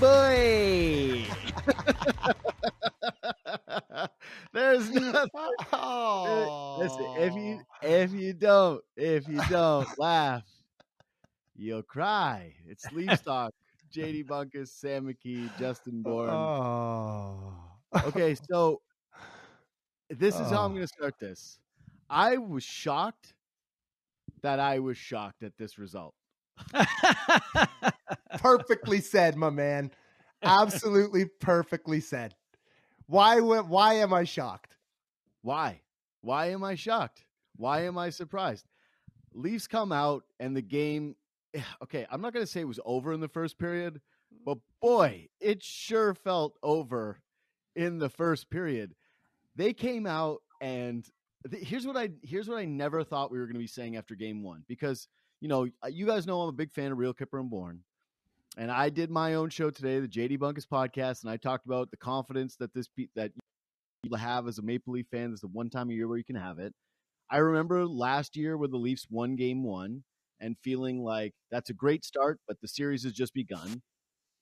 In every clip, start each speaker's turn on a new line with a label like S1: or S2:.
S1: boy. There's nothing.
S2: Oh.
S1: Listen, if you if you don't if you don't laugh, you'll cry. It's Leafs talk. JD Bunkis, Sam McKee, Justin Bourne.
S2: Oh.
S1: Okay, so this is how I'm
S2: Oh.
S1: going to start this. I was shocked that I was shocked at this result.
S2: perfectly said, my man. Absolutely perfectly said. Why? Why am I shocked?
S1: Why? Why am I shocked? Why am I surprised? Leafs come out and the game. Okay, I'm not going to say it was over in the first period, but boy, it sure felt over in the first period. They came out and th- here's what I here's what I never thought we were going to be saying after game one because you know you guys know I'm a big fan of Real Kyper and Bourne. And I did my own show today, the JD Bunkis podcast, and I talked about the confidence that this pe- that you have as a Maple Leaf fan. This is the one time a year where you can have it. I remember last year where the Leafs won game one and feeling like that's a great start, but the series has just begun.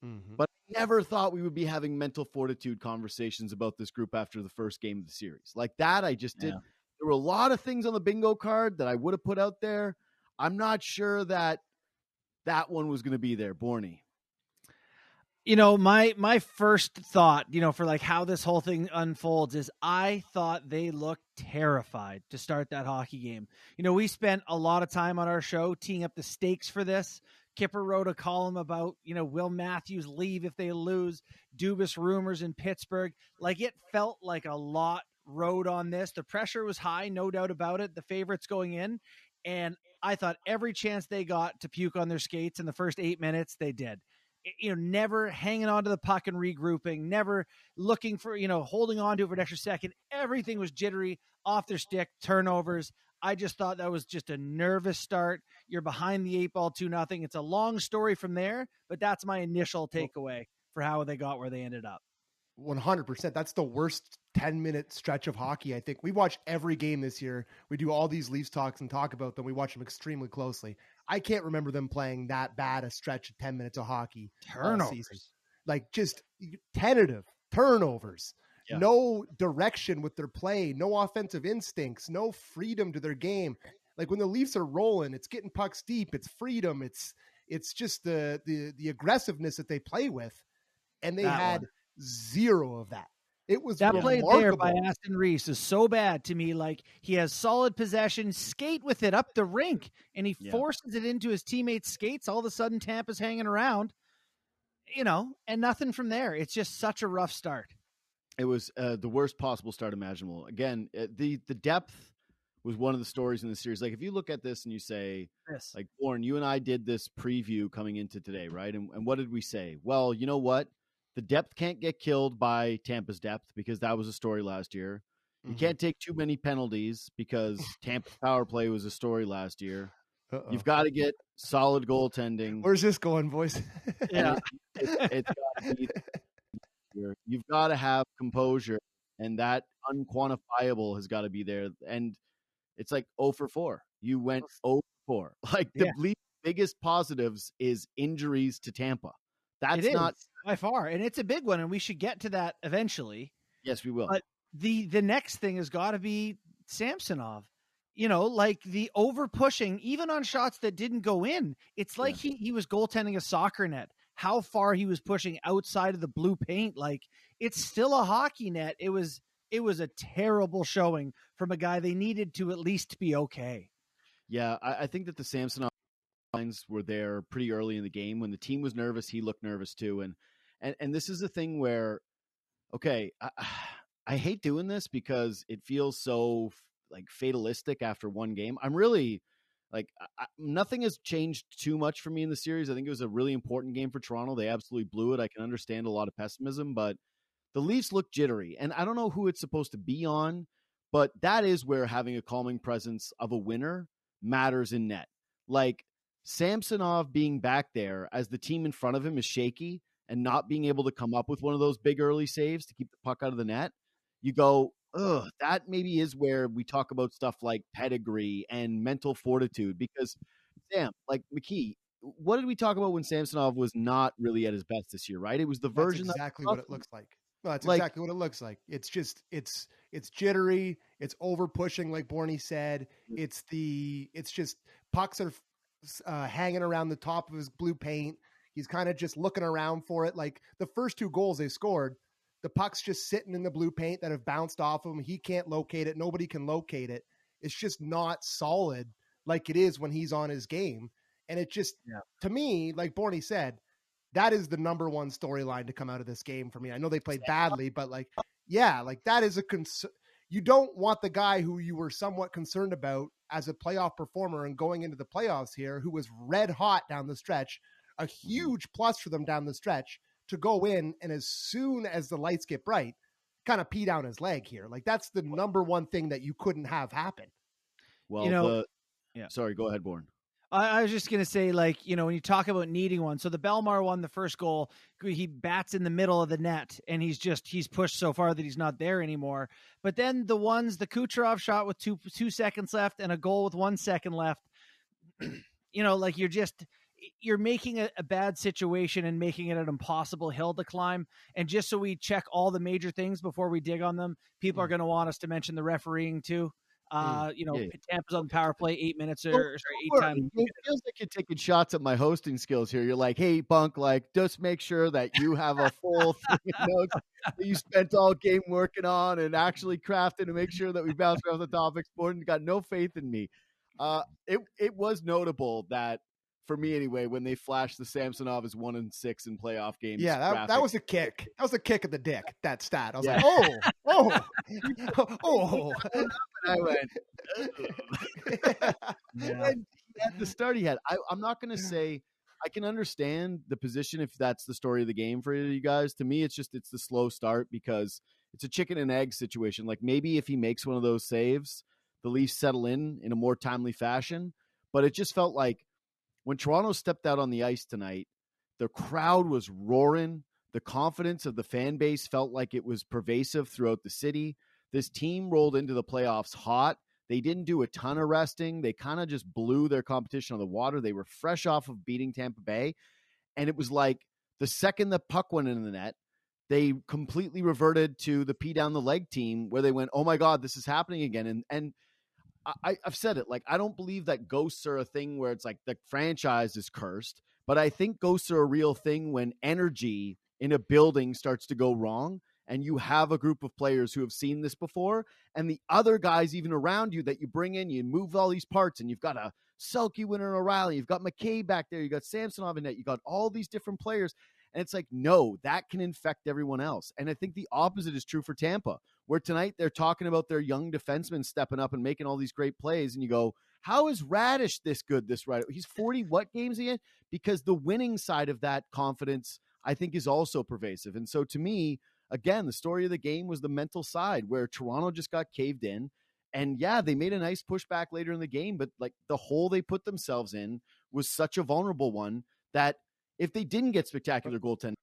S1: Mm-hmm. But I never thought we would be having mental fortitude conversations about this group after the first game of the series. Like that, I just did.
S3: Yeah.
S1: There were a lot of things on the bingo card that I would have put out there. I'm not sure that that one was going to be there, Borny.
S3: You know my my first thought you know for like how this whole thing unfolds is i thought they looked terrified to start that hockey game. You know we spent a lot of time on our show teeing up the stakes for this. Kyper wrote a column about you know will matthews leave if they lose? Dubas rumors in pittsburgh. Like it felt like a lot rode on this. The pressure was high no doubt about it the favorites going in. And i thought every chance they got to puke on their skates in the first eight minutes they did Eh, you know, never hanging on to the puck and regrouping, never looking for, you know, holding on to it for an extra second. Everything was jittery, off their stick, turnovers. I just thought that was just a nervous start. You're behind the eight ball, two nothing. It's a long story from there, but that's my initial takeaway for how they got where they ended up.
S2: 100%. That's the worst 10 minute stretch of hockey. I think we watch every game this year. We do all these Leafs talks and talk about them. We watch them extremely closely. I can't remember them playing that bad a stretch of 10 minutes of hockey.
S3: Turnovers.
S2: Like just tentative turnovers.
S1: Yeah.
S2: No direction with their play, no offensive instincts, no freedom to their game. Like when the Leafs are rolling, it's getting pucks deep, it's freedom, it's it's just the the the aggressiveness that they play with. And they
S3: That
S2: had
S3: one.
S2: zero of that. It was
S3: That play there by Aston Reese is so bad to me. Like he has solid possession, skate with it up the rink, and he
S1: Yeah.
S3: forces it into his teammates' skates. All of a sudden, Tampa's hanging around, you know, and nothing from there. It's just such a rough start.
S1: It was uh, the worst possible start imaginable. Again, uh, the the depth was one of the stories in the series. Like if you look at this and you say,
S3: This.
S1: like Bourne, you and I did this preview coming into today, right? And, and what did we say? Well, you know what? The depth can't get killed by Tampa's depth because that was a story last year. You
S2: Mhm.
S1: can't take too many penalties because Tampa's power play was a story last year.
S2: Uh-oh.
S1: You've got to get solid goaltending.
S2: Where's this going, boys?
S3: Yeah.
S1: It. You've got to have composure, and that unquantifiable has got to be there. And it's like 0 for 4. You went 0 for 4. Like the
S3: Yeah.
S1: Biggest positives is injuries to Tampa. That's not.
S3: by far, and it's a big one, and we should get to that eventually.
S1: Yes, we will.
S3: But- the The next thing has got to be Samsonov. You know, like the over pushing, even on shots that didn't go in. It's like he he was goaltending a soccer net. How far he was pushing outside of the blue paint, like it's still a hockey net. It was it was a terrible showing from a guy they needed to at least be okay.
S1: Yeah, I, I think that the Samsonov lines were there pretty early in the game. When the team was nervous, he looked nervous too. And and and this is the thing where, okay, I, I hate doing this because it feels so like fatalistic after one game. I'm really like I- nothing has changed too much for me in the series. I think it was a really important game for Toronto. They absolutely blew it. I can understand a lot of pessimism, but the Leafs look jittery, and I don't know who it's supposed to be on, but that is where having a calming presence of a winner matters in net. Like Samsonov being back there as the team in front of him is shaky and not being able to come up with one of those big early saves to keep the puck out of the net, you go, ugh, that maybe is where we talk about stuff like pedigree and mental fortitude. Because, Sam, like McKee, what did we talk about when Samsonov was not really at his best this year? Right, it was the
S2: That's
S1: version
S2: exactly what it looks like. Well, that's
S1: Like-
S2: exactly what it looks like. It's just it's it's jittery. It's over pushing, like Borny said.
S1: Mm.
S2: It's the it's just pucks are uh, hanging around the top of his blue paint. He's kind of just looking around for it. Like the first two goals they scored, the puck's just sitting in the blue paint that have bounced off him. He can't locate it. Nobody can locate it. It's just not solid like it is when he's on his game. And it just,
S3: Yeah.
S2: to me, like Borny said, that is the number one storyline to come out of this game for me. I know they played badly, but like, yeah, like that is a concern. You don't want the guy who you were somewhat concerned about as a playoff performer and going into the playoffs here, who was red hot down the stretch, a mm-hmm. huge plus for them down the stretch to go in and as soon as the lights get bright, kind of pee down his leg here. Like that's the number one thing that you couldn't have happen.
S1: well, you
S3: know-
S1: the,
S3: Yeah.
S1: Sorry, go ahead, Bourne.
S3: I, I was just gonna say, like, you know, when you talk about needing one, so the Belmar won the first goal. He bats in the middle of the net, and he's just he's pushed so far that he's not there anymore. But then the ones, the Kucherov shot with two two seconds left, and a goal with one second left. you know, like you're just you're making a, a bad situation and making it an impossible hill to climb. And just so we check all the major things before we dig on them, people are
S2: Mm.
S3: going to want us to mention the refereeing too. Uh, you know,
S1: Yeah.
S3: Tampa's on the power play, eight minutes or, or sorry, eight
S1: Bourne,
S3: times.
S1: It feels like you're taking shots at my hosting skills here. You're like, hey, Bunk, like, just make sure that you have a full thing of notes that you spent all game working on and actually crafting to make sure that we bounce around the topics. Bourne got no faith in me. Uh, it it was notable that for me anyway when they flashed the Samsonov as one and six in playoff games.
S2: Yeah, that, that was a kick. That was a kick of the dick. That stat. I was
S1: Yeah.
S2: like, oh, oh, oh.
S1: I went. He had the start he had. I, I'm not going to say I can understand the position if that's the story of the game for you guys. To me, it's just it's the slow start because it's a chicken and egg situation. Like maybe if he makes one of those saves, the Leafs settle in in a more timely fashion. But it just felt like when Toronto stepped out on the ice tonight, the crowd was roaring. The confidence of the fan base felt like it was pervasive throughout the city. This team rolled into the playoffs hot. They didn't do a ton of resting. They kind of just blew their competition on the water. They were fresh off of beating Tampa Bay. And it was like the second the puck went in the net, they completely reverted to the P down the leg team where they went, oh my God, this is happening again. And, and, I, I've said it like I don't believe that ghosts are a thing where it's like the franchise is cursed, but I think ghosts are a real thing when energy in a building starts to go wrong and you have a group of players who have seen this before and the other guys even around you that you bring in you move all these parts and you've got a Selke winner and O'Reilly you've got McKay back there you've got Samsonov in net you've got all these different players and it's like no that can infect everyone else and I think the opposite is true for Tampa where tonight they're talking about their young defensemen stepping up and making all these great plays and you go how is Raddysh this good this right he's 40 what games again because the winning side of that confidence I think is also pervasive. And so to me, again, the story of the game was the mental side where Toronto just got caved in. And yeah, they made a nice pushback later in the game, but like the hole they put themselves in was such a vulnerable one that if they didn't get spectacular goaltending,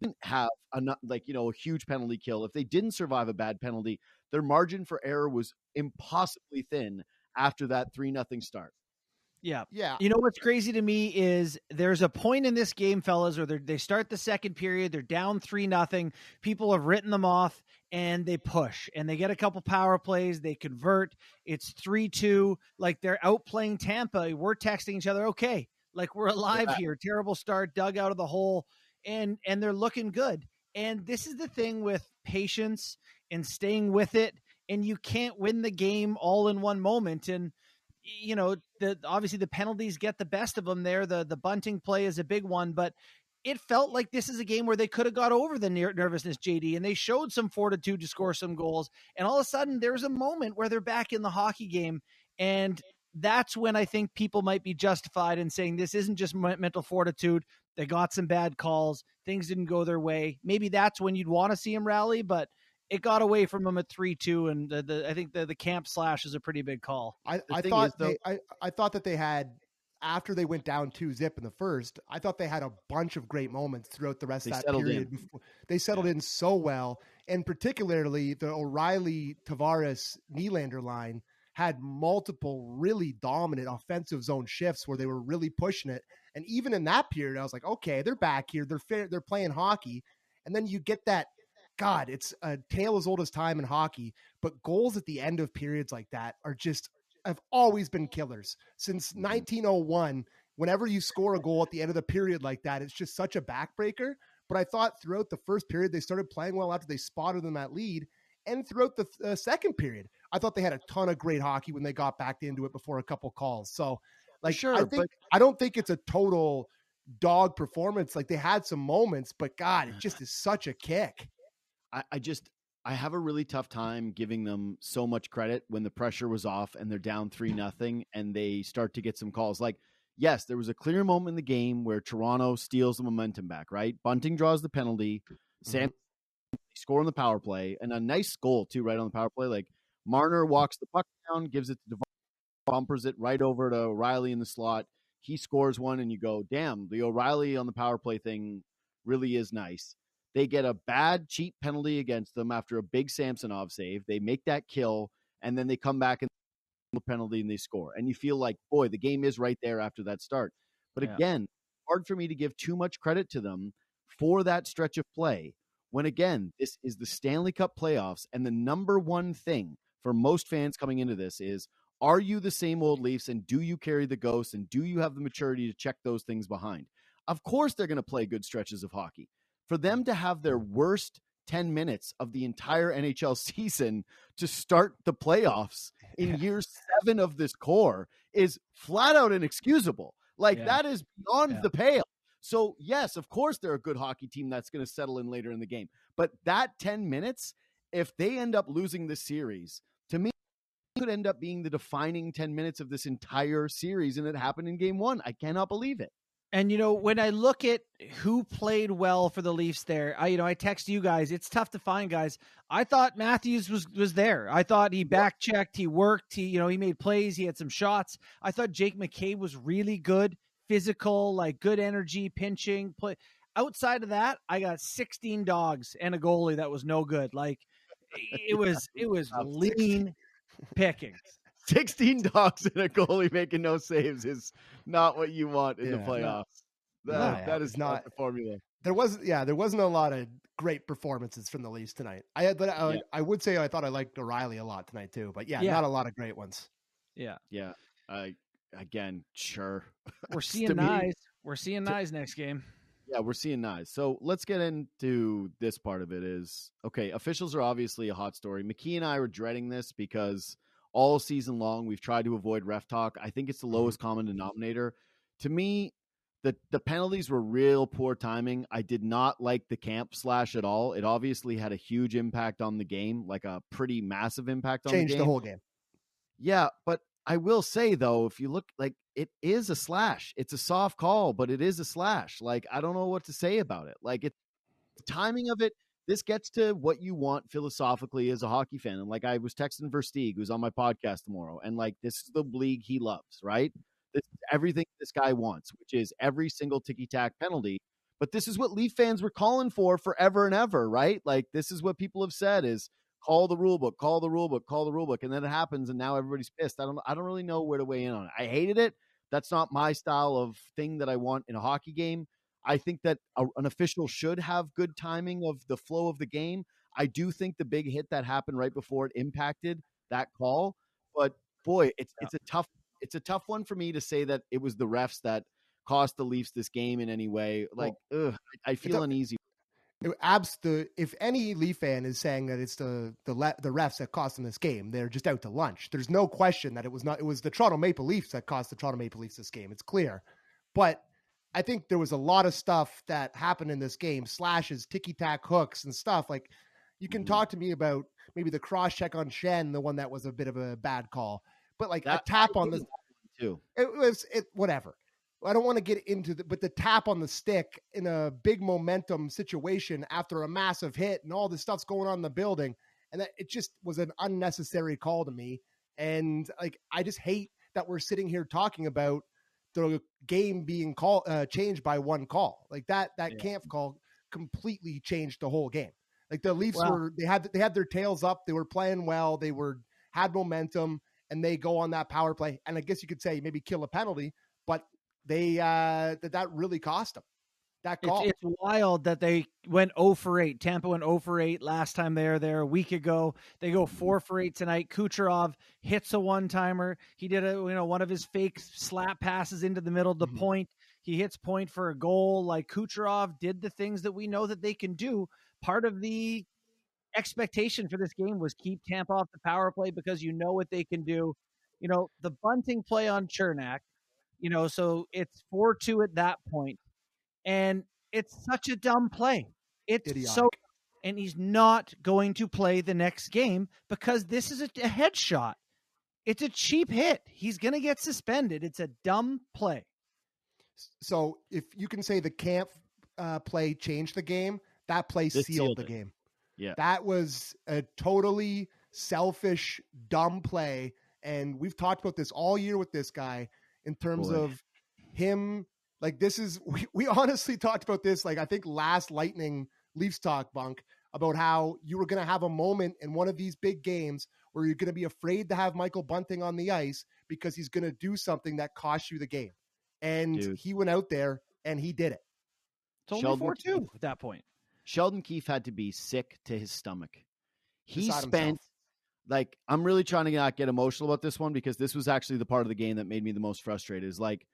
S1: didn't have a like you know a huge penalty kill, if they didn't survive a bad penalty, their margin for error was impossibly thin after that three nothing start.
S3: Yeah.
S2: Yeah.
S3: You know what's crazy to me is there's a point in this game, fellas, where they're- start the second period, they're down three nothing. People have written them off, and they push, and they get a couple power plays, they convert. It's three two, like they're outplaying Tampa. We're texting each other, okay, like we're alive
S1: Yeah.
S3: here. Terrible start, dug out of the hole, and and they're looking good. And this is the thing with patience and staying with it. And you can't win the game all in one moment. And you know, the obviously the penalties get the best of them there. The the Bunting play is a big one, but it felt like this is a game where they could have got over the ner- nervousness, JD, and they showed some fortitude to score some goals. And all of a sudden, there's a moment where they're back in the hockey game, and that's when I think people might be justified in saying this isn't just me- mental fortitude. They got some bad calls, things didn't go their way. Maybe that's when you'd want to see them rally, but it got away from them at three two, and the, the I think the the Kampf slash is a pretty big call.
S2: I, I thought
S1: is, though-
S2: they, I, I thought that they had after they went down two zip in the first. I thought they had a bunch of great moments throughout the rest
S1: They
S2: of that
S1: settled in.
S2: period. They settled in so well, and particularly the O'Reilly Tavares Nylander line had multiple really dominant offensive zone shifts where they were really pushing it. And even in that period, I was like, okay, they're back here. They're fair, they're playing hockey. And then you get that God, it's a tale as old as time in hockey, but goals at the end of periods like that are just have always been killers. Since 1901, whenever you score a goal at the end of the period like that, it's just such a backbreaker. But I thought throughout the first period, they started playing well after they spotted them that lead. And throughout the uh, second period, I thought they had a ton of great hockey when they got back into it before a couple calls. So, like,
S1: Sure,
S2: I think
S1: but-
S2: I don't think it's a total dog performance. Like they had some moments, but God, it just is such a kick.
S1: I, I just I have a really tough time giving them so much credit when the pressure was off and they're down three nothing and they start to get some calls. Like, yes, there was a clear moment in the game where Toronto steals the momentum back. Right, Bunting draws the penalty, Sam mm-hmm. score on the power play, and a nice goal too, right on the power play. Like Marner walks the puck down, gives it to Devon, bumpers it right over to O'Reilly in the slot. He scores one, and you go, damn, the O'Reilly on the power play thing really is nice. They get a bad cheap penalty against them after a big Samsonov save. They make that kill, and then they come back and the penalty and they score. And you feel like, boy, the game is right there after that start. But
S3: Yeah.
S1: again, hard for me to give too much credit to them for that stretch of play. When again, this is the Stanley Cup playoffs, and the number one thing for most fans coming into this is are you the same old Leafs and do you carry the ghost and do you have the maturity to check those things behind? Of course, they're going to play good stretches of hockey. For them to have their worst 10 minutes of the entire NHL season to start the playoffs in year seven of this core is flat out inexcusable. Like
S3: Yeah.
S1: that is beyond
S3: Yeah.
S1: the pale. So, yes, of course, they're a good hockey team that's going to settle in later in the game. But that 10 minutes, if they end up losing the series, to me, could end up being the defining 10 minutes of this entire series. And it happened in game one. I cannot believe it.
S3: And you know, when I look at who played well for the Leafs there, I you know, I text you guys, it's tough to find guys. I thought Matthews was was there. I thought he back checked, he worked, he you know, he made plays, he had some shots. I thought Jake McCabe was really good, physical, like good energy, pinching, play. Outside of that, I got 16 dogs and a goalie that was no good. Like it was it was lean pickings.
S1: 16 dogs and a goalie making no saves is not what you want in the playoffs. That,
S2: No,
S1: that
S2: it's
S1: is not
S2: not.
S1: the formula.
S2: There was yeah, there wasn't a lot of great performances from the Leafs tonight. I had, but I,
S1: Yeah.
S2: I would say I thought I liked O'Reilly a lot tonight too. But yeah,
S3: Yeah.
S2: not a lot of great ones.
S3: Yeah.
S1: Yeah. I again, sure.
S3: We're seeing
S1: me-
S3: Knies. We're seeing Knies next game.
S1: Yeah, we're seeing Knies. So let's get into this part of it. Is okay. Officials are obviously a hot story. McKee and I were dreading this because all season long we've tried to avoid ref talk. I think it's the mm-hmm. lowest common denominator. To me, the the penalties were real poor timing. I did not like the Kampf slash at all. It obviously had a huge impact on the game, like a pretty massive impact on
S2: Changed
S1: the
S2: the, whole game.
S1: Yeah, but I will say though, if you look like it is a slash. It's a soft call, but it is a slash. Like I don't know what to say about it. Like it the timing of it, this gets to what you want philosophically as a hockey fan. And like I was texting Versteeg, who's on my podcast tomorrow, and like this is the league he loves, right? This is everything this guy wants, which is every single ticky tack penalty. But this is what Leaf fans were calling for forever and ever, right? Like this is what people have said is call the rule book, call the rule book, call the rule book, and then it happens, and now everybody's pissed. I don't, I don't really know where to weigh in on it. I hated it. That's not my style of thing that I want in a hockey game. I think that a, an official mm-hmm. should have good timing of the flow of the game. I do think the big hit that happened right before it impacted that call, but boy, it's it's a tough it's a tough one for me to say that it was the refs that cost the Leafs this game in any way. Like, ugh, I, I feel uneasy.
S2: It- abs the if any Leaf fan is saying that it's the the le, the refs that cost them this game, they're just out to lunch. There's no question that it was not. It was the Toronto Maple Leafs that cost the Toronto Maple Leafs this game. It's clear, but I think there was a lot of stuff that happened in this game: slashes, ticky tack hooks, and stuff. Like you can
S1: Mhm.
S2: talk to me about maybe the cross check on Shen, the one that was a bit of a bad call, but like
S1: That-
S2: a tap
S1: I
S2: on the
S1: too.
S2: it was it whatever. I don't want to get into the but the tap on the stick in a big momentum situation after a massive hit and all this stuff's going on in the building, and that it just was an unnecessary call to me. And like I just hate that we're sitting here talking about the game being called uh, changed by one call. Like that that
S3: Yeah.
S2: Kampf call completely changed the whole game. Like the Leafs
S3: Well-
S2: were they had they had their tails up, they were playing well, they were had momentum, and they go on that power play, and I guess you could say maybe kill a penalty, but they uh that that really cost them that call.
S3: It's, it's, wild that they went 0 for 8. Tampa went 0 for 8 last time they were there a week ago. They go 4 for 8 tonight. Kucherov hits a one timer. He did a you know one of his fake slap passes into the middle of the mm-hmm. point. He hits point for a goal. Like Kucherov did the things that we know that they can do. Part of the expectation for this game was keep Tampa off the power play because you know what they can do. You know, the Bunting play on Cernak, you know, so it's 4 2 at that point and it's such a dumb play. It's Idiotic. so, and he's not going to play the next game because this is a, a headshot. It's a cheap hit. He's going to get suspended. It's a dumb play.
S2: So if you can say the Kampf uh, play changed the game, that play sealed, sealed, the it. game.
S1: Yeah,
S2: that was a totally selfish, dumb play, and we've talked about this all year with this guy in terms Boy. of him like this is we, we honestly talked about this like I think last Lightning Leafs talk bunk about how you were going to have a moment in one of these big games where you're going to be afraid to have Michael Bunting on the ice because he's going to do something that costs you the game. And Dude. he went out there and he did it.
S3: It's only Sheldon 4 2 at that point.
S1: Sheldon Keefe had to be sick to his stomach. He spent, himself. like, I'm really trying to not get emotional about this one because this was actually the part of the game that made me the most frustrated. Is like,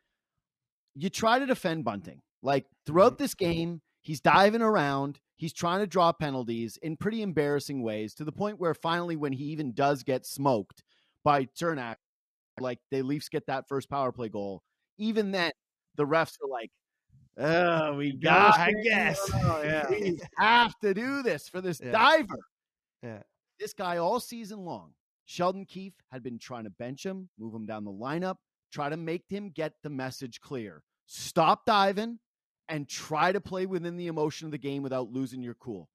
S1: you try to defend Bunting. Like mm-hmm. throughout this game, he's diving around. He's trying to draw penalties in pretty embarrassing ways to the point where finally, when he even does get smoked by Cernak, like the Leafs get that first power play goal, even then, the refs are like, oh, we got, I guess. Oh, yeah. we have to do this for this yeah. diver.
S2: Yeah.
S1: This guy all season long, Sheldon Keefe had been trying to bench him, move him down the lineup, try to make him get the message clear. Stop diving and try to play within the emotion of the game without losing your cool.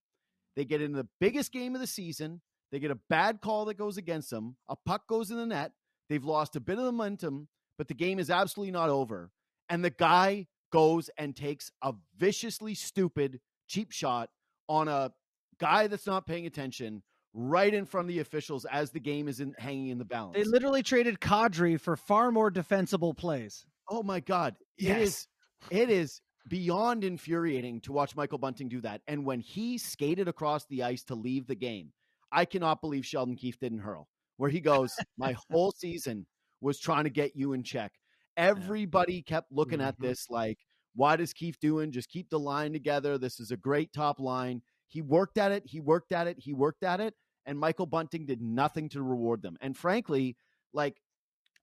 S1: They get into the biggest game of the season. They get a bad call that goes against them. A puck goes in the net. They've lost a bit of momentum, but the game is absolutely not over. And the guy goes and takes a viciously stupid cheap shot on a guy that's not paying attention right in front of the officials as the game is in, hanging in the balance.
S3: They literally traded Kadri for far more defensible plays.
S1: Oh my god, yes. it is it is beyond infuriating to watch Michael Bunting do that. And when he skated across the ice to leave the game, I cannot believe Sheldon Keefe didn't hurl. Where he goes, my whole season was trying to get you in check. Everybody kept looking at mm-hmm. this like, why does Keefe doing? Just keep the line together. This is a great top line. He worked at it. He worked at it. He worked at it. And Michael Bunting did nothing to reward them. And frankly, like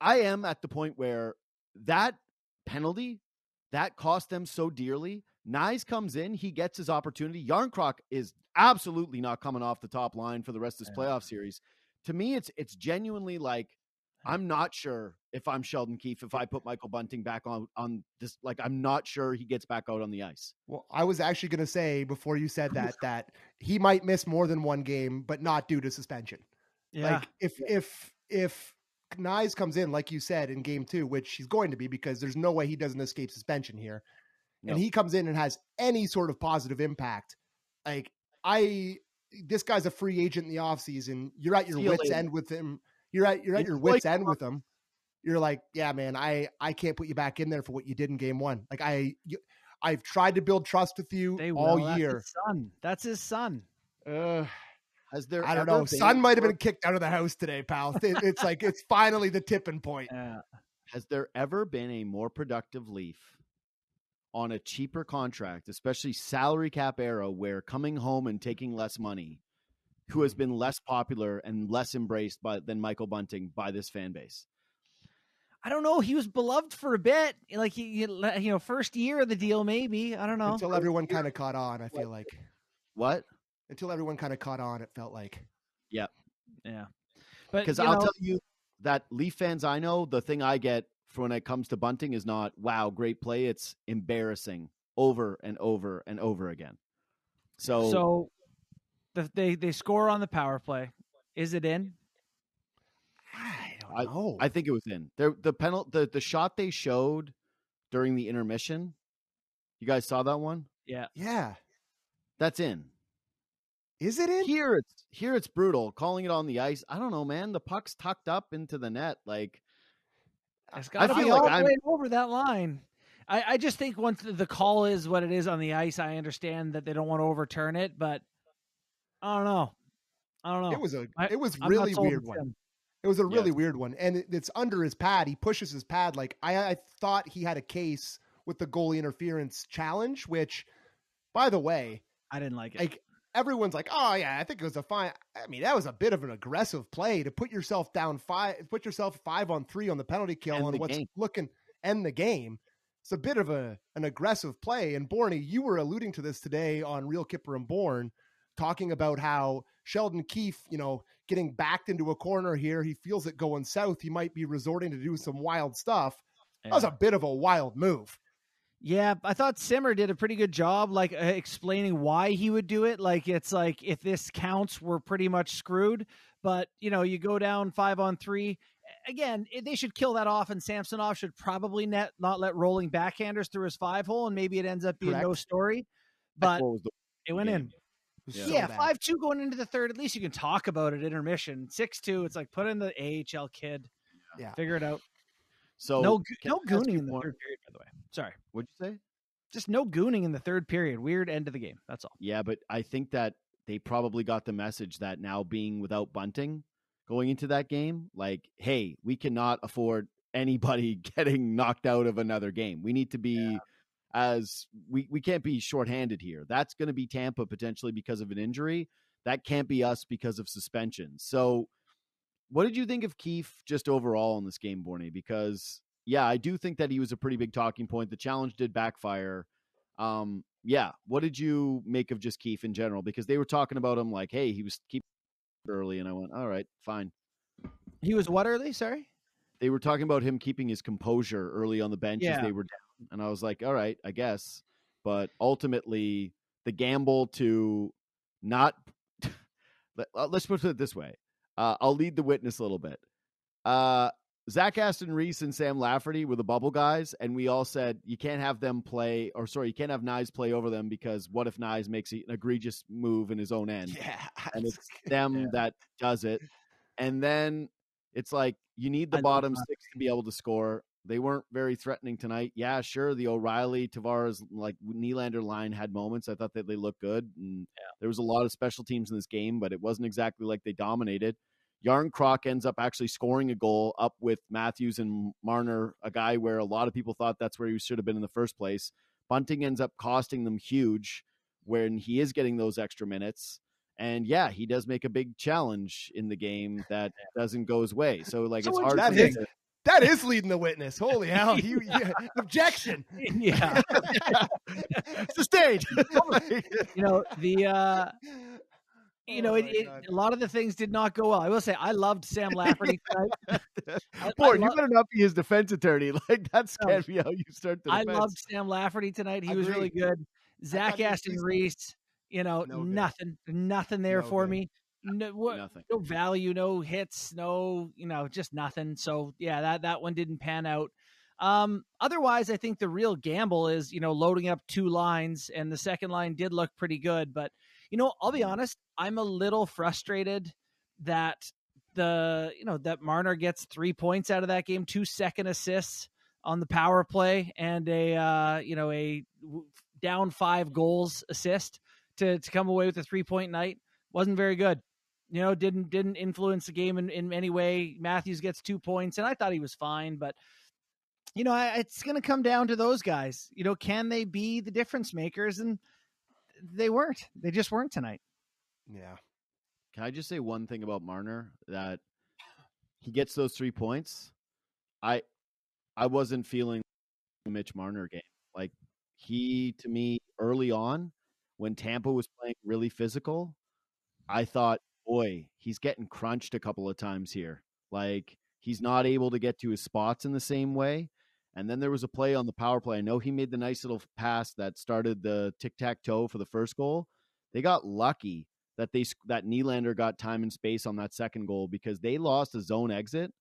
S1: I am at the point where that penalty that cost them so dearly. Knies comes in, he gets his opportunity. Järnkrok is absolutely not coming off the top line for the rest of this playoff series. To me, it's it's genuinely like I'm not sure if I'm Sheldon Keefe if I put Michael Bunting back on on this. Like I'm not sure he gets back out on the ice.
S2: Well, I was actually going to say before you said that that he might miss more than one game, but not due to suspension. Yeah. Like if if if Knies comes in, like you said, in game two, which he's going to be because there's no way he doesn't escape suspension here, nope. and he comes in and has any sort of positive impact. Like I, this guy's a free agent in the offseason. You're at your wits end with him you're at you're at your wits end with them. You're like, yeah, man, I I can't put you back in there for what you did in game one. Like I, you, I've tried to build trust with you they all will. year.
S3: That's son, that's his son.
S2: Uh, Has there? I don't know. Son might have been kicked out of the house today, pal. It, it's like it's finally the tipping point.
S1: Uh, Has there ever been a more productive Leaf on a cheaper contract, especially salary cap era, where coming home and taking less money who has been less popular and less embraced by than Michael Bunting by this fan base?
S3: I don't know. He was beloved for a bit, like he, you know, first year of the deal, maybe. I don't know
S2: until everyone kind of caught on. I feel like
S1: what
S2: until everyone kind of caught on. It felt like,
S1: yep,
S3: yeah.
S1: But because I'll know, tell you that Leaf fans I know, the thing I get for when it comes to Bunting is not wow, great play. It's embarrassing over and over and over again. So,
S3: so the, they they score on the power play. Is it in?
S2: I don't know.
S1: I, I think it was in. The the penalty the, the shot they showed during the intermission. You guys saw that one?
S3: Yeah.
S2: Yeah.
S1: That's in.
S2: Is it in?
S1: Here it's here it's brutal. Calling it on the ice. I don't know, man. The puck's tucked up into the net. Like
S3: It's got to
S1: feel
S3: be
S1: like
S3: all the
S1: I'm-
S3: way over that line. I, I just think once the- the call is what it is on the ice, I understand that they don't want to overturn it, but I don't know. I don't know.
S2: It was a it was really weird one.
S3: him.
S2: It was a really
S1: Yes.
S2: weird one, and it, it's under his pad. He pushes his pad like I, I thought he had a case with the goalie interference challenge. Which, by the way,
S3: I didn't like it.
S2: like everyone's like, oh yeah, I think it was a fine. I mean, that was a bit of an aggressive play to put yourself down five, put yourself five on three on the penalty kill
S1: End
S2: on what's
S1: game.
S2: looking end the game. It's a bit of a an aggressive play. And Borny, you were alluding to this today on Real Kyper and Bourne, talking about how Sheldon Keefe, you know, getting backed into a corner here, he feels it going south. He might be resorting to do some wild stuff. That was a bit of a wild move.
S3: Yeah, I thought Simmer did a pretty good job, like uh, explaining why he would do it. Like it's like if this counts, we're pretty much screwed. But you know, you go down five on three. Again, eh, they should kill that off, and Samsonov should probably net not let rolling backhanders through his five hole, and maybe it ends up being no story. But
S1: what was the
S3: it went in.
S2: It
S1: Yeah.
S2: so
S3: yeah,
S2: bad.
S3: five two going into the third. At least you can talk about it. Intermission six two. It's like put in the AHL kid.
S2: Yeah.
S3: figure it out.
S1: So
S3: no, no gooning in the third period. By the way, sorry,
S1: What'd you say?
S3: just no gooning in the third period. Weird end of the game. That's all.
S1: Yeah, but I think that they probably got the message that now being without Bunting going into that game, like, hey, we cannot afford anybody getting knocked out of another game. We need to be as we, we can't be shorthanded here. That's going to be Tampa potentially because of an injury. That can't be us because of suspension. So, what did you think of Keefe just overall in this game, Borney? Because yeah, I do think that he was a pretty big talking point. The challenge did backfire. Um, yeah, what did you make of just Keefe in general? Because they were talking about him like, hey, he was keep early, and I went, all right, fine.
S3: He was what early? Sorry.
S1: They were talking about him keeping his composure early on the bench as they were down, and I was like, all right, I guess. But ultimately, the gamble to not let, uh, let's put it this way. Uh, I'll lead the witness a little bit. Uh, Zach Aston Reese and Sam Lafferty were the bubble guys, and we all said you can't have them play, or sorry, you can't have Knies play over them because what if Knies makes an egregious move in his own end?
S2: Yeah.
S1: and it's them
S3: Yeah.
S1: that does it. And then it's like you need the
S3: I
S1: bottom six to be able to score. They weren't very threatening tonight. Yeah, sure. The O'Reilly, Tavares, like Nylander line had moments. I thought that they looked good, and there was a lot of special teams in this game, but it wasn't exactly like they dominated. Järnkrok ends up actually scoring a goal up with Matthews and Marner, a guy where a lot of people thought that's where he should have been in the first place. Bunting ends up costing them huge when he is getting those extra minutes. And yeah, he does make a big challenge in the game that doesn't go his way. So like
S3: So
S1: it's hard
S2: think?
S1: to-
S2: That is leading the witness. Holy hell! You, you- objection.
S3: yeah.
S1: sustained.
S3: you know the uh you know
S2: Oh
S3: it, it, a lot of the things did not go well. I will say I loved Sam Lafferty tonight. I, I,
S1: Boy, you
S3: lo-
S1: better not be his defense attorney. Like that's
S3: No.
S1: can't be how you start the
S3: I
S1: defense.
S3: loved Sam Lafferty tonight. He was really good. Zach
S2: he was
S3: Aston. Reese, you know,
S2: No
S3: nothing, nothing there
S2: No
S3: for
S2: good.
S3: me. No, what,
S1: Nothing.
S3: no value, no hits, no, you know, just nothing. So yeah, that that one didn't pan out. Um, otherwise, I think the real gamble is, you know, loading up two lines, and the second line did look pretty good. But you know, I'll be honest, I'm a little frustrated that the you know that Marner gets three points out of that game, two second assists on the power play, and a uh, you know a down five goals assist to to come away with a three point night wasn't very good. You know, didn't didn't influence the game in, in any way. Matthews gets two points, and I thought he was fine, but you know, I, it's going to come down to those guys. You know, can they be the difference makers? And they weren't. They just weren't tonight.
S2: Yeah.
S1: Can I just say one thing about Marner that he gets those three points? I I wasn't feeling the Mitch Marner game. Like he to me early on when Tampa was playing really physical, I thought, boy, he's getting crunched a couple of times here. Like he's not able to get to his spots in the same way. And then there was a play on the power play. I know he made the nice little pass that started the tic tac toe for the first goal. They got lucky that they that Nylander got time and space on that second goal because they lost a zone exit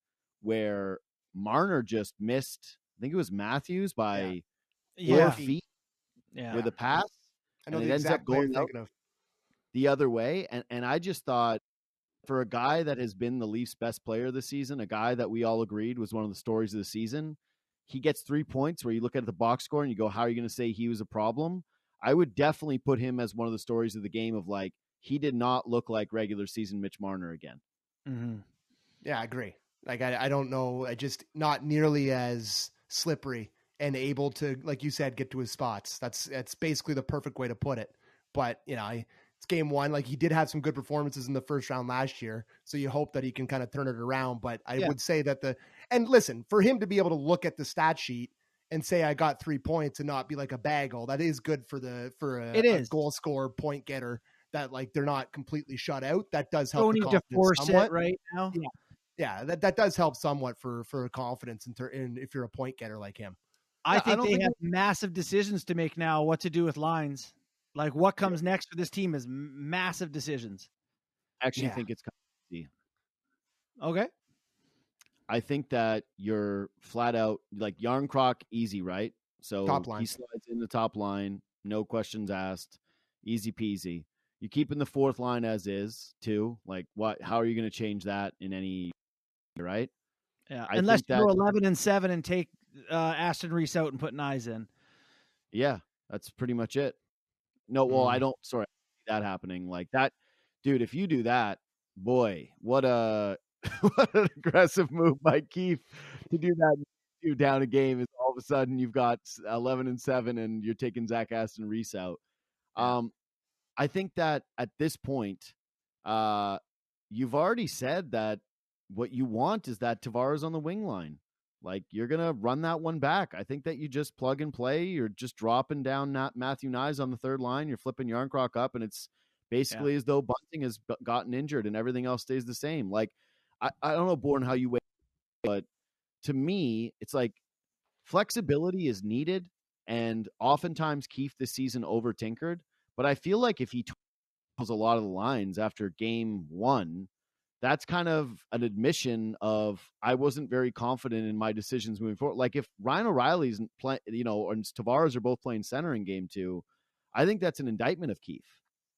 S1: where Marner just missed. I think it was Matthews by four
S3: Yeah.
S1: feet
S3: Yeah.
S1: with a pass.
S2: I know
S1: And it ends up going out.
S2: of.
S1: The other way. And and I just thought for a guy that has been the Leafs' best player this season, a guy that we all agreed was one of the stories of the season, he gets three points where you look at the box score and you go, How are you going to say he was a problem? I would definitely put him as one of the stories of the game of like, he did not look like regular season Mitch Marner again.
S3: Mm-hmm.
S2: Yeah, I agree. Like I, I don't know, I just not nearly as slippery and able to, like you said, get to his spots. That's that's basically the perfect way to put it. But you know, I, it's game one. Like he did have some good performances in the first round last year, so you hope that he can kind of turn it around. But I
S3: Yeah.
S2: would say that the and listen for him to be able to look at the stat sheet and say I got three points and not be like a bagel. That is good for the for a,
S3: It
S2: a goal scorer, point getter. That like they're not completely shut out. That does help.
S3: Don't need to force
S2: somewhat
S3: it right now.
S2: Yeah. yeah, that, that does help somewhat for for confidence in, ter- in if you're a point getter like him.
S3: I
S1: Yeah,
S3: think
S1: don't
S3: they
S1: think
S3: have massive decisions to make now. What to do with lines? Like what comes next for this team is massive decisions.
S1: I actually
S2: Yeah.
S1: think it's easy.
S3: Okay.
S1: I think that you're flat out like Järnkrok easy, right? So
S2: Top line.
S1: he slides in the top line, no questions asked, easy peasy. You keep in the fourth line as is too. Like what? How are you going to change that in any? Right?
S3: Yeah.
S1: I
S3: Unless you go
S1: that-
S3: eleven and seven and take uh, Aston Reese out and put Knies in.
S1: Yeah, that's pretty much it. No, well, I
S2: Mm.
S1: don't. Sorry, I don't see that happening like that, dude. If you do that, boy, what a what an aggressive move by Keefe to do that. You down a game is all of a sudden you've got eleven and seven, and you're taking Zach Aston Reese out. Um, I think that at this point, uh, you've already said that what you want is that Tavares on the wing line. Like you're gonna run that one back. I think that you just plug and play. You're just dropping down not Matthew Knies on the third line. You're flipping Järnkrok up, and it's basically as though Bunting has gotten injured, and everything else stays the same. Like I, I don't know, Bourne, how you wait, but to me, it's like flexibility is needed, and oftentimes Keefe this season over tinkered. But I feel like if he tells a lot of the lines after game one, that's kind of an admission of I wasn't very confident in my decisions moving forward. Like if Ryan O'Reilly's playing, you know, and Tavares are both playing center in game two, I think that's an indictment of Keefe.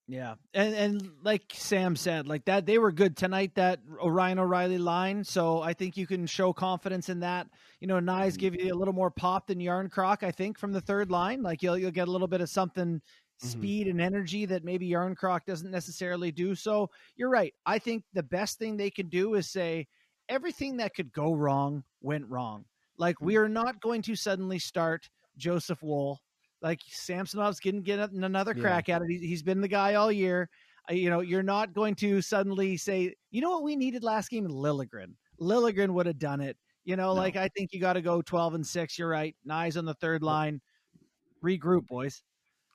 S3: Yeah, and and like Sam said, like that they were good tonight. That Orion O'Reilly line, so I think you can show confidence in that. You know, Knies
S1: Mhm.
S3: give you a little more pop than Järnkrok. I think from the third line, like you'll you'll get a little bit of something
S2: Mhm.
S3: speed and energy that maybe Järnkrok doesn't necessarily do. So you're right. I think the best thing they can do is say everything that could go wrong went wrong. Like we are not going to suddenly start Joseph Woll. Like Samsonov's getting get another
S2: Yeah.
S3: crack at it. He, he's been the guy all year. Uh, you know, you're not going to suddenly say, you know what we needed last game? Liljegren. Liljegren would have done it. You know,
S1: No.
S3: like I think you got to go 12 and six. You're right. Knies on the third line. Regroup, boys.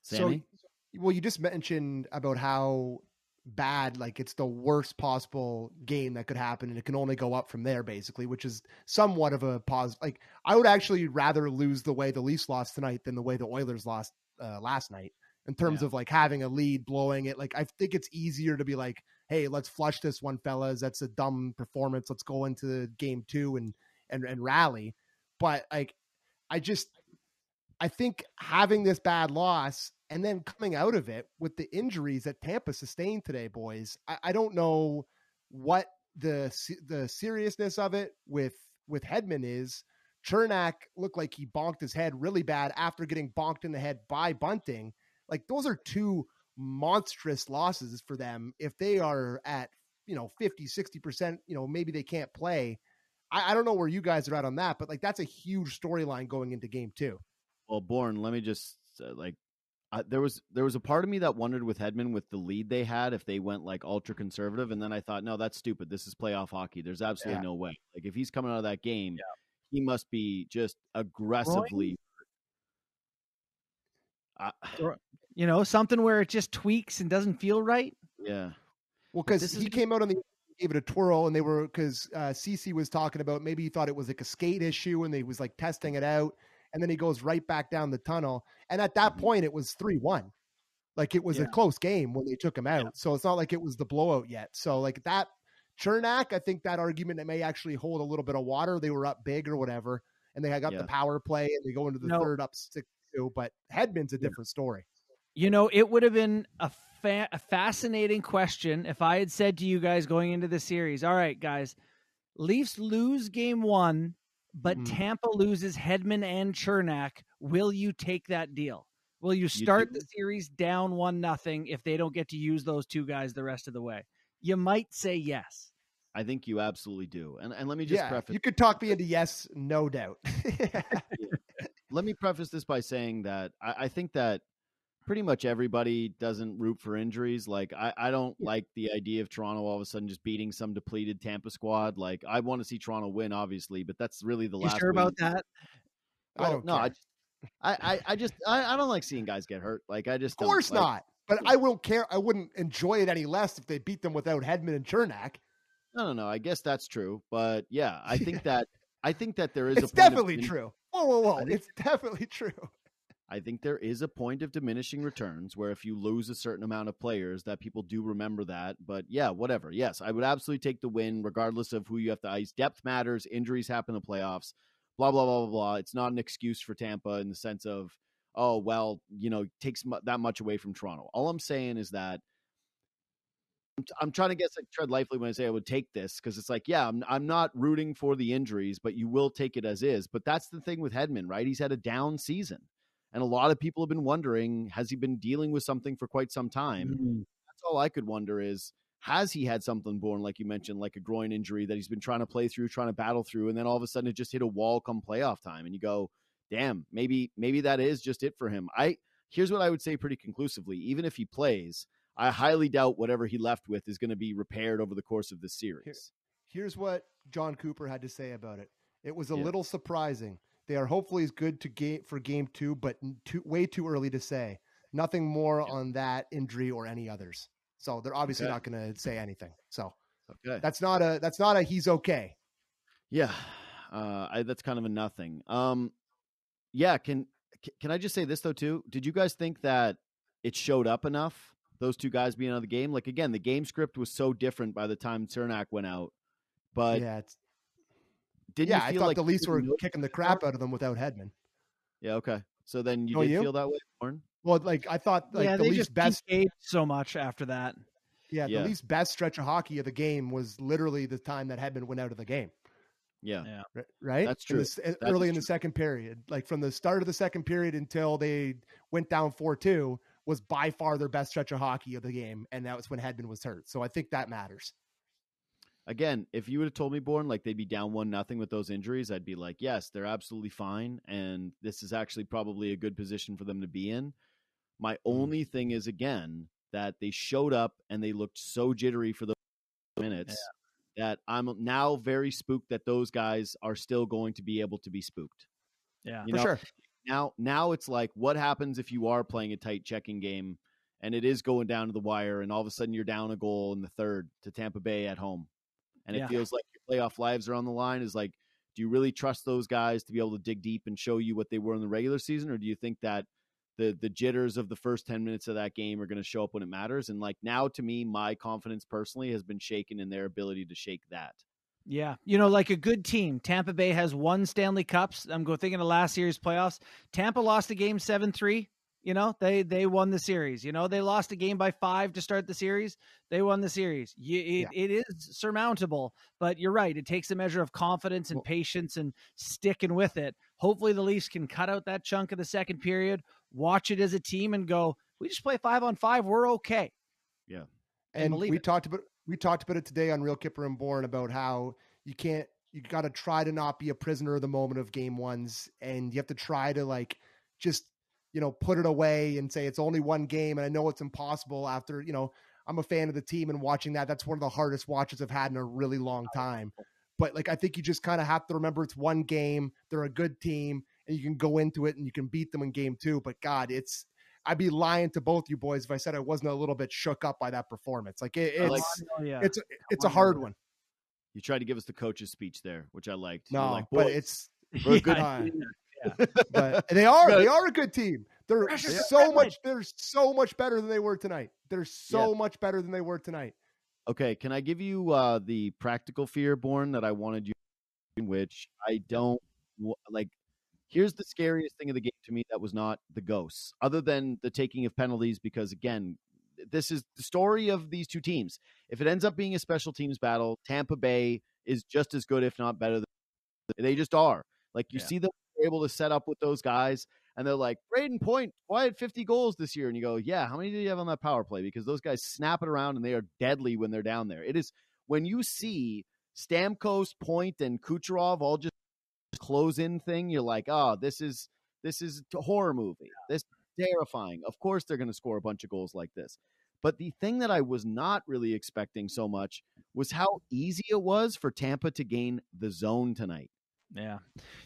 S1: Sammy?
S2: So, well, you just mentioned about how bad, like it's the worst possible game that could happen, and it can only go up from there, basically, which is somewhat of a pause. Like I would actually rather lose the way the Leafs lost tonight than the way the Oilers lost uh, last night. In terms
S1: Yeah.
S2: of like having a lead, blowing it, like I think it's easier to be like, "Hey, let's flush this one, fellas. That's a dumb performance. Let's go into game two and and and rally." But like, I just I think having this bad loss and then coming out of it with the injuries that Tampa sustained today, boys, I, I don't know what the the seriousness of it with with Hedman is. Cernak looked like he bonked his head really bad after getting bonked in the head by Bunting. Like those are two monstrous losses for them if they are at you know 50 60% you know maybe they can't play I, I don't know where you guys are at on that but like that's a huge storyline going into game two
S1: Well, Bourne, let me just uh, like uh, there was there was a part of me that wondered with Hedman with the lead they had if they went like ultra conservative, and then I thought, no, that's stupid. This is playoff hockey. There's absolutely
S2: Yeah.
S1: no way. Like if he's coming out of that game, he must be just aggressively. Uh,
S3: You know, something where it just tweaks and doesn't feel right.
S1: yeah,
S2: Well, because
S3: This is
S2: he came out on the gave it a twirl, and they were because uh, CC was talking about maybe he thought it was like a skate issue, and they was like testing it out, and then he goes right back down the tunnel, and at that
S1: Mhm.
S2: point it was three one, like it was a close game when they took him out. So it's not like it was the blowout yet. So like that Cernak, I think that argument it may actually hold a little bit of water. They were up big or whatever, and they got
S1: Yeah.
S2: the power play, and they go into the
S3: No.
S2: third up six two. But Hedman's a
S1: Yeah.
S2: different story.
S3: You know, it would have been a, fa- a fascinating question if I had said to you guys going into the series, all right, guys, Leafs lose game one, but
S2: Mhm.
S3: Tampa loses Hedman and Cernak. Will you take that deal? Will you start
S1: do?
S3: the series down one nothing if they don't get to use those two guys the rest of the way? You might say yes.
S1: I think you absolutely do. And and let me just
S2: yeah,
S1: preface
S2: you could talk me into yes, no doubt.
S1: let me preface this by saying that I, I think that pretty much everybody doesn't root for injuries. Like I, I don't like the idea of Toronto all of a sudden just beating some depleted Tampa squad. Like I want to see Toronto win, obviously, but that's really the
S3: You
S1: last.
S3: sure
S1: win.
S3: about that?
S2: I
S1: oh,
S2: don't
S1: no, I just, I, I, I just, I, I don't like seeing guys get hurt. Like I just,
S2: Of course
S1: don't, like,
S2: not. But I won't care. I wouldn't enjoy it any less if they beat them without Hedman and Cernak.
S1: No, no, no. I guess that's true, but yeah, I think that I think that there is.
S2: It's
S1: of
S2: definitely
S1: dimin-
S2: true. Whoa, whoa, whoa! It's definitely true.
S1: I think there is a point of diminishing returns where if you lose a certain amount of players, that people do remember that. But yeah, whatever. Yes, I would absolutely take the win, regardless of who you have to ice. Depth matters. Injuries happen in the playoffs. Blah blah blah blah blah. It's not an excuse for Tampa in the sense of, oh well, you know, takes that much away from Toronto. All I'm saying is that I'm trying to guess like tread lightly when I say I would take this because it's like, yeah, I'm I'm not rooting for the injuries, but you will take it as is. But that's the thing with Hedman, right? He's had a down season. And a lot of people have been wondering, has he been dealing with something for quite some time? Mm. That's all I could wonder is, has he had something born, like you mentioned, like a groin injury that he's been trying to play through, trying to battle through, and then all of a sudden it just hit a wall come playoff time, and you go, damn, maybe maybe that is just it for him. I here's what I would say pretty conclusively: even if he plays, I highly doubt whatever he left with is going to be repaired over the course of this series.
S2: Here's what Jon Cooper had to say about it. It was a
S1: Yeah.
S2: little surprising. They are hopefully as good to game for game two, but too, way too early to say. Nothing more on that injury or any others. So they're obviously
S1: Okay.
S2: not going to say anything. So
S1: Okay.
S2: that's not a that's not a he's okay.
S1: Yeah, uh, I, that's kind of a nothing. Um, yeah, can can I just say this though too? Did you guys think that it showed up enough? Those two guys being out of the game. Like again, the game script was so different by the time Cernak went out. But
S2: yeah, it's,
S1: didn't
S2: yeah.
S1: you
S2: I thought
S1: like
S2: the Leafs were kicking the crap out of them without Hedman.
S1: Yeah, okay. So then you
S2: Oh,
S1: did
S2: you?
S1: feel that way, Warren?
S2: Well, like I thought, like
S3: yeah,
S2: the
S3: they
S2: Leafs'
S3: just
S2: best
S3: best so much after that.
S2: Yeah,
S1: Yeah.
S2: the least best stretch of hockey of the game was literally the time that Hedman went out of the game.
S1: Yeah.
S3: Yeah.
S2: Right?
S1: That's
S2: In the
S1: true.
S2: s- uh,
S1: That
S2: early
S1: is
S2: in the second period, like from the start of the second period until they went down four two, was by far their best stretch of hockey of the game, and that was when Hedman was hurt. So I think that matters.
S1: Again, if you would have told me, Bourne, like they'd be down one nothing with those injuries, I'd be like, yes, they're absolutely fine, and this is actually probably a good position for them to be in. My mm-hmm. only thing is again that they showed up and they looked so jittery for those minutes that I'm now very spooked that those guys are still going to be able to be spooked.
S3: Yeah.
S1: You
S2: For
S1: know,
S2: sure.
S1: now now it's like what happens if you are playing a tight checking game and it is going down to the wire and all of a sudden you're down a goal in the third to Tampa Bay at home and
S3: Yeah.
S1: it feels like your playoff lives are on the line is like do you really trust those guys to be able to dig deep and show you what they were in the regular season or do you think that the the jitters of the first 10 minutes of that game are going to show up when it matters and like now to me my confidence personally has been shaken in their ability to shake that
S3: Yeah. You know, like a good team. Tampa Bay has won Stanley Cups. I'm go thinking of last year's playoffs. Tampa lost the game 7-3. You know, they they won the series. You know, they lost a game by 5 to start the series. They won the series. You, it, it is surmountable, but you're right. It takes a measure of confidence and
S2: Well-
S3: patience and sticking with it. Hopefully the Leafs can cut out that chunk of the second period, watch it as a team and go, we just play 5 on 5, we're okay. and
S2: and we
S3: it.
S2: talked about we talked about it today on Real Kyper and Bourne about how you can't you got to try to not be a prisoner of the moment of game ones, and you have to try to like just you know put it away and say it's only one game, and I know it's impossible after you know I'm a fan of the team and watching that that's one of the hardest watches I've had in a really long oh, time. But like I think you just kind of have to remember it's one game. They're a good team, and you can go into it and you can beat them in game two. But God, it's I'd be lying to both you boys if I said I wasn't a little bit shook up by that performance. Like it, it's
S1: like-
S3: Oh, yeah.
S2: it's it's a hard one.
S1: you tried to give us the coach's speech there which i liked You're
S2: No,
S1: like,
S2: but it's
S1: we're a good
S3: Yeah,
S2: but they are they are a good team. They're so much they're so much better than they were tonight. They're so much better than they were tonight.
S1: Okay, can I give you uh, the practical fear Bourne that I wanted you, in which I don't like. Here's the scariest thing of the game to me that was not the ghosts, other than the taking of penalties, because again, this is the story of these two teams. If it ends up being a special teams battle, Tampa Bay is just as good, if not better. Than, they just are. Like you
S3: Yeah.
S1: see them able to set up with those guys, and they're like, Brayden Point, why had 50 goals this year? And you go, yeah, how many did you have on that power play? Because those guys snap it around and they are deadly when they're down there. It is when you see Stamkos, Point, and Kucherov all just close in thing, you're like, oh, this is this is a horror movie. This is terrifying. Of course they're going to score a bunch of goals like this. But the thing that I was not really expecting so much was how easy it was for Tampa to gain the zone tonight.
S3: Yeah.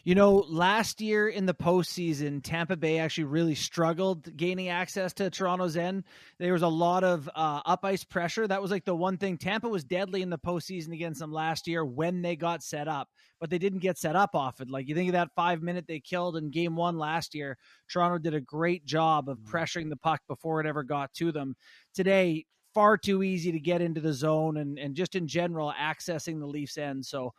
S3: You know, last year in the postseason, Tampa Bay actually really struggled gaining access to Toronto's end. There was a lot of uh, up ice pressure. That was like the one thing. Tampa was deadly in the postseason against them last year when they got set up, but they didn't get set up often. Like you think of that five minute they killed in game one last year. Toronto did a great job of pressuring the puck before it ever got to them. Today, far too easy to get into the zone and, and just in general accessing the Leafs end. So,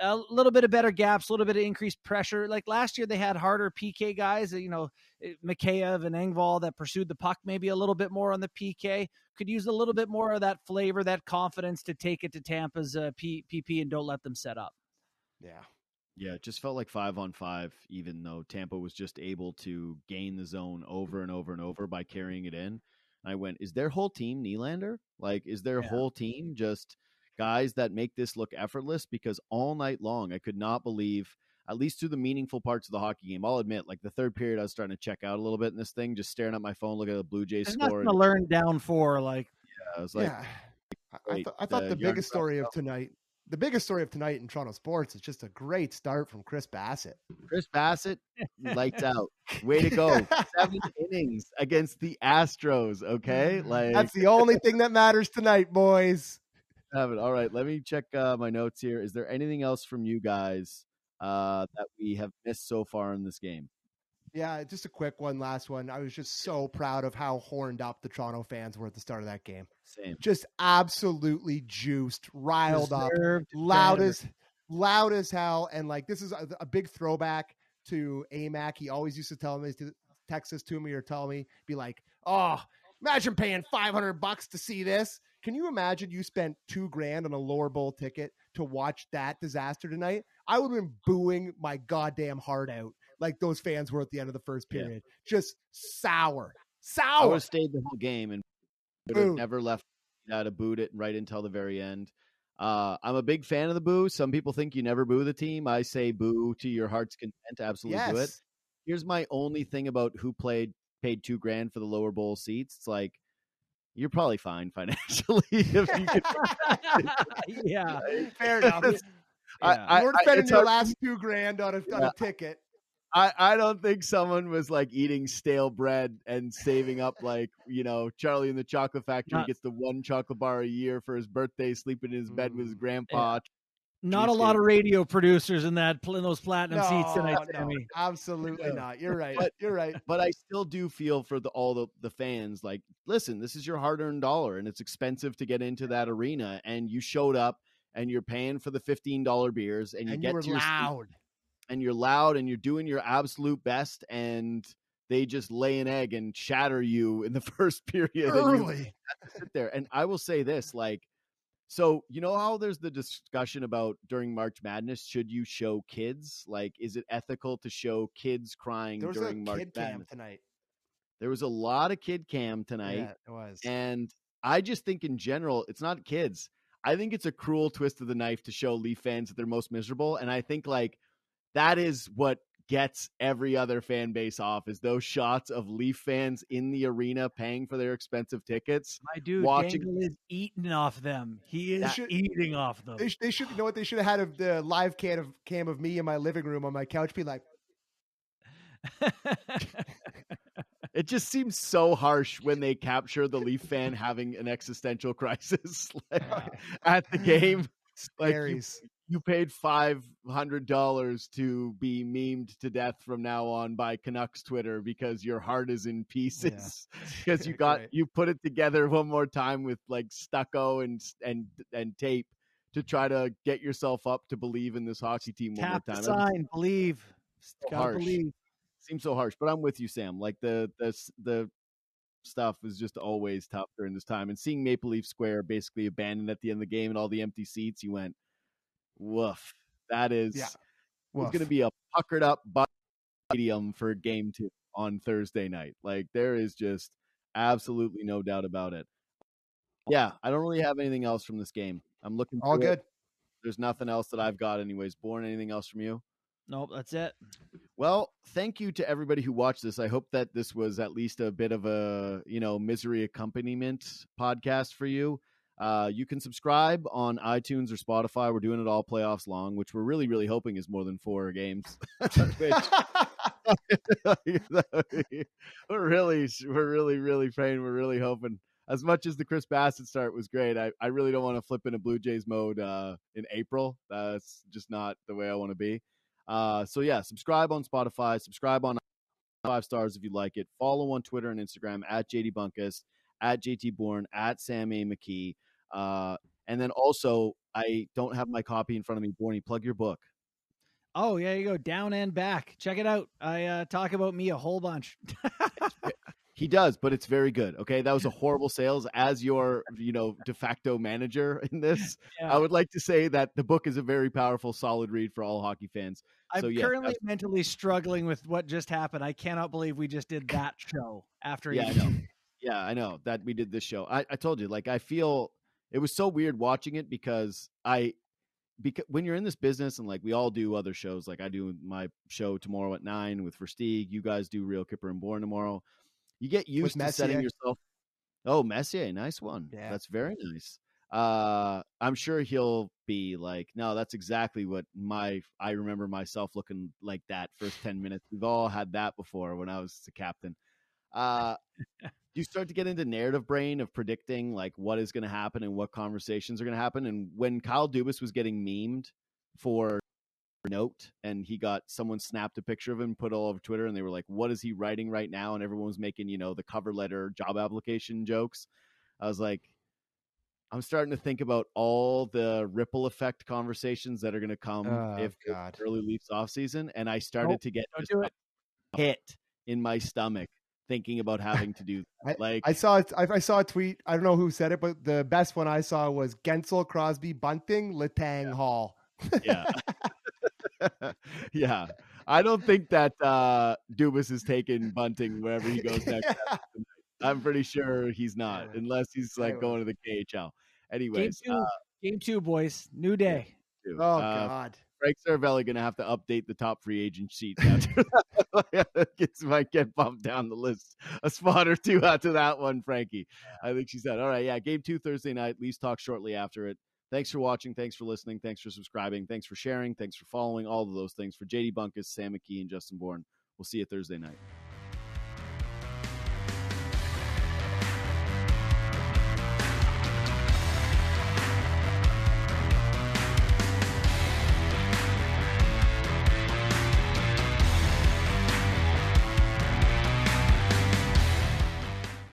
S3: a little bit of better gaps, a little bit of increased pressure. Like last year, they had harder PK guys, you know, eh, Mikheyev and Engvall that pursued the puck maybe a little bit more on the PK. Could use a little bit more of that flavor, that confidence to take it to Tampa's uh, P- PP and don't let them set up.
S2: Yeah.
S1: Yeah, it just felt like five on five, even though Tampa was just able to gain the zone over and over and over by carrying it in. I went, is their whole team Nylander? Like, is their
S3: Yeah.
S1: whole team just guys that make this look effortless? Because all night long, I could not believe, at least through the meaningful parts of the hockey game, I'll admit, like the third period, I was starting to check out a little bit in this thing, just staring at my phone, looking at the Blue Jays score.
S3: nothing to learn down for. Like, yeah,
S1: I was like,
S2: yeah. I, I, th- I thought
S1: uh,
S2: the
S1: the,
S2: biggest story of tonight, the biggest story of tonight in Toronto sports is just a great start from Chris Bassitt.
S1: Chris Bassitt, lights out. Way to go. Seven innings against the Astros, okay? Mm-hmm. Like,
S2: That's the only thing that matters tonight, boys.
S1: Have it. All right. Let me check uh, my notes here. Is there anything else from you guys uh, that we have missed so far in this game?
S2: Yeah, just a quick one, last one. I was just so proud of how horned up the Toronto fans were at the start of that game.
S1: Same.
S2: Just absolutely juiced, riled up, loud
S3: better.
S2: as loud as hell. And like this is a, a big throwback to AMAC. He always used to tell me to text this to me or tell me, be like, "Oh, imagine paying five hundred bucks to see this." Can you imagine you spent two grand on a lower bowl ticket to watch that disaster tonight? I would have been booing my goddamn heart out like those fans were at the end of the first
S1: Yeah.
S2: period. Just sour, sour.
S1: I would have stayed the whole game and would have never left out of booed it right until the very end. Uh, I'm a big fan of the boo. Some people think you never boo the team. I say boo to your heart's content. Absolutely do it. Here's my only thing about who played paid two grand for the lower bowl seats. It's like you're probably fine financially if you could.
S3: yeah.
S2: Fair enough.
S1: I-
S3: Yeah.
S1: I-
S2: you weren't spending
S1: it's
S2: your last two grand on a, on a ticket.
S1: I, I don't think someone was like eating stale bread and saving up like you know Charlie in the Chocolate Factory
S3: Not-
S1: gets the one chocolate bar a year for his birthday, sleeping in his bed with his
S2: Mm.
S1: grandpa.
S3: Not a lot of radio producers in that in those platinum seats tonight,
S2: no,
S3: Sammy.
S2: absolutely
S1: No.
S2: not. You're right.
S1: But-
S2: You're right.
S1: But I still do feel for the all the, the fans. Like, listen, this is your hard earned dollar, and it's expensive to get into that arena. And you showed up, and you're paying for the fifteen dollar beers, and you
S2: And
S1: get
S2: you
S1: to your seat,
S2: loud.
S1: and you're loud, and you're doing your absolute best, and they just lay an egg and shatter you in the first period. and you-
S2: Early.
S1: sit there. And I will say this, like, so you know how there's the discussion about during March Madness, should you show kids? Like, is it ethical to show kids crying
S2: There was a
S1: during March
S2: kid cam tonight.
S1: There was a lot of kid cam tonight,
S2: Yeah, it was.
S1: and I just think in general, it's not kids. I think it's a cruel twist of the knife to show Leaf fans that they're most miserable, and I think like that is what gets every other fan base off is those shots of Leaf fans in the arena paying for their expensive tickets.
S3: My dude,
S1: watching-
S3: Dangle is eating off them. He is
S2: should-
S3: eating off them.
S2: They, they should you know what they should have had of the live cam of cam of me in my living room on my couch. Be like,
S1: It just seems so harsh when they capture the Leaf fan having an existential crisis like, at the game. Like you,
S2: Scaries.
S1: You paid five hundred dollars to be memed to death from now on by Canucks Twitter because your heart is in pieces because you got
S2: Right.
S1: you put it together one more time with like stucco and and and tape to try to get yourself up to believe in this hockey team one
S3: Tap
S1: more time.
S3: sign, believe. Gotta
S1: harsh.
S3: believe.
S1: Seems so harsh, but I'm with you, Sam. Like the the the stuff is just always tough during this time, and seeing Maple Leaf Square basically abandoned at the end of the game and all the empty seats, you went, woof. That is
S2: Yeah.
S1: it's
S2: Woof.
S1: going to be a puckered up bu- stadium for game two on Thursday night. Like there is just absolutely no doubt about it. Yeah, I don't really have anything else from this game. I'm looking
S2: all
S1: through it.
S2: good.
S1: There's nothing else that I've got, anyways. Bourne, anything else from you?
S3: Nope, that's it.
S1: Well, thank you to everybody who watched this. I hope that this was at least a bit of a, you know, misery accompaniment podcast for you. Uh, you can subscribe on iTunes or Spotify. We're doing it all playoffs long, which we're really, really hoping is more than four games. We're really, we're really, really praying. We're really hoping. As much as the Chris Bassitt start was great, I, I really don't want to flip into Blue Jays mode uh, in April. That's just not the way I want to be. Uh, so yeah, subscribe on Spotify, subscribe on five stars if you like it. Follow on Twitter and Instagram at JD Bunkis, at JT Bourne, at Sam A. McKee. Uh, and then also, I don't have my copy in front of me. Borny, plug your book.
S3: Oh, yeah, you go down and back. Check it out. I uh, talk about me a whole bunch.
S1: He does, but it's very good. Okay, that was a horrible sales. As your, you know, de facto manager in this,
S3: Yeah.
S1: I would like to say that the book is a very powerful, solid read for all hockey fans.
S3: I'm
S1: so, yeah,
S3: currently mentally struggling with what just happened. I cannot believe we just did that show after.
S1: Yeah, I know. Yeah, I know that we did this show. I, I told you, like, I feel it was so weird watching it because I, because when you're in this business and like we all do other shows, like I do my show tomorrow at nine with Versteeg. You guys do Real Kyper and Bourne tomorrow. You get used to setting yourself. Oh, Messier, nice one.
S2: Yeah.
S1: That's very nice. Uh, I'm sure he'll be like, no, that's exactly what my I remember myself looking like that first ten minutes. We've all had that before when I was the captain. Uh, you start to get into narrative brain of predicting like what is going to happen and what conversations are going to happen. And when Kyle Dubas was getting memed for note and he got someone snapped a picture of him put all over twitter and they were like what is he writing right now and everyone was making you know the cover letter job application jokes i was like i'm starting to think about all the ripple effect conversations that are going to come
S2: Oh,
S1: if
S2: God.
S1: early leafs off season and i started
S3: Nope,
S1: to get
S3: do it.
S1: hit in my stomach thinking about having to do that. like
S2: I saw it. I, I saw a tweet. I don't know who said it, but the best one I saw was Guentzel, Crosby, Bunting, Letang, Hall.
S1: yeah yeah i don't think that uh dubas is taking bunting wherever he goes next i'm pretty sure he's not
S2: Yeah.
S1: unless he's like going to the khl
S3: Game two,
S1: uh,
S3: game two, boys. New day.
S1: too.
S2: Oh
S1: Uh,
S2: God.
S1: Frank Seravalli going to have to update the top free agent sheet after that. Gets, might get bumped down the list a spot or two out to that one, Frankie. I think she said, all right, yeah, game two Thursday night. Leafs talk shortly after it. Thanks for watching. Thanks for listening. Thanks for subscribing. Thanks for sharing. Thanks for following. All of those things. For JD Bunkis, Sam McKee, and Justin Bourne. We'll see you Thursday night.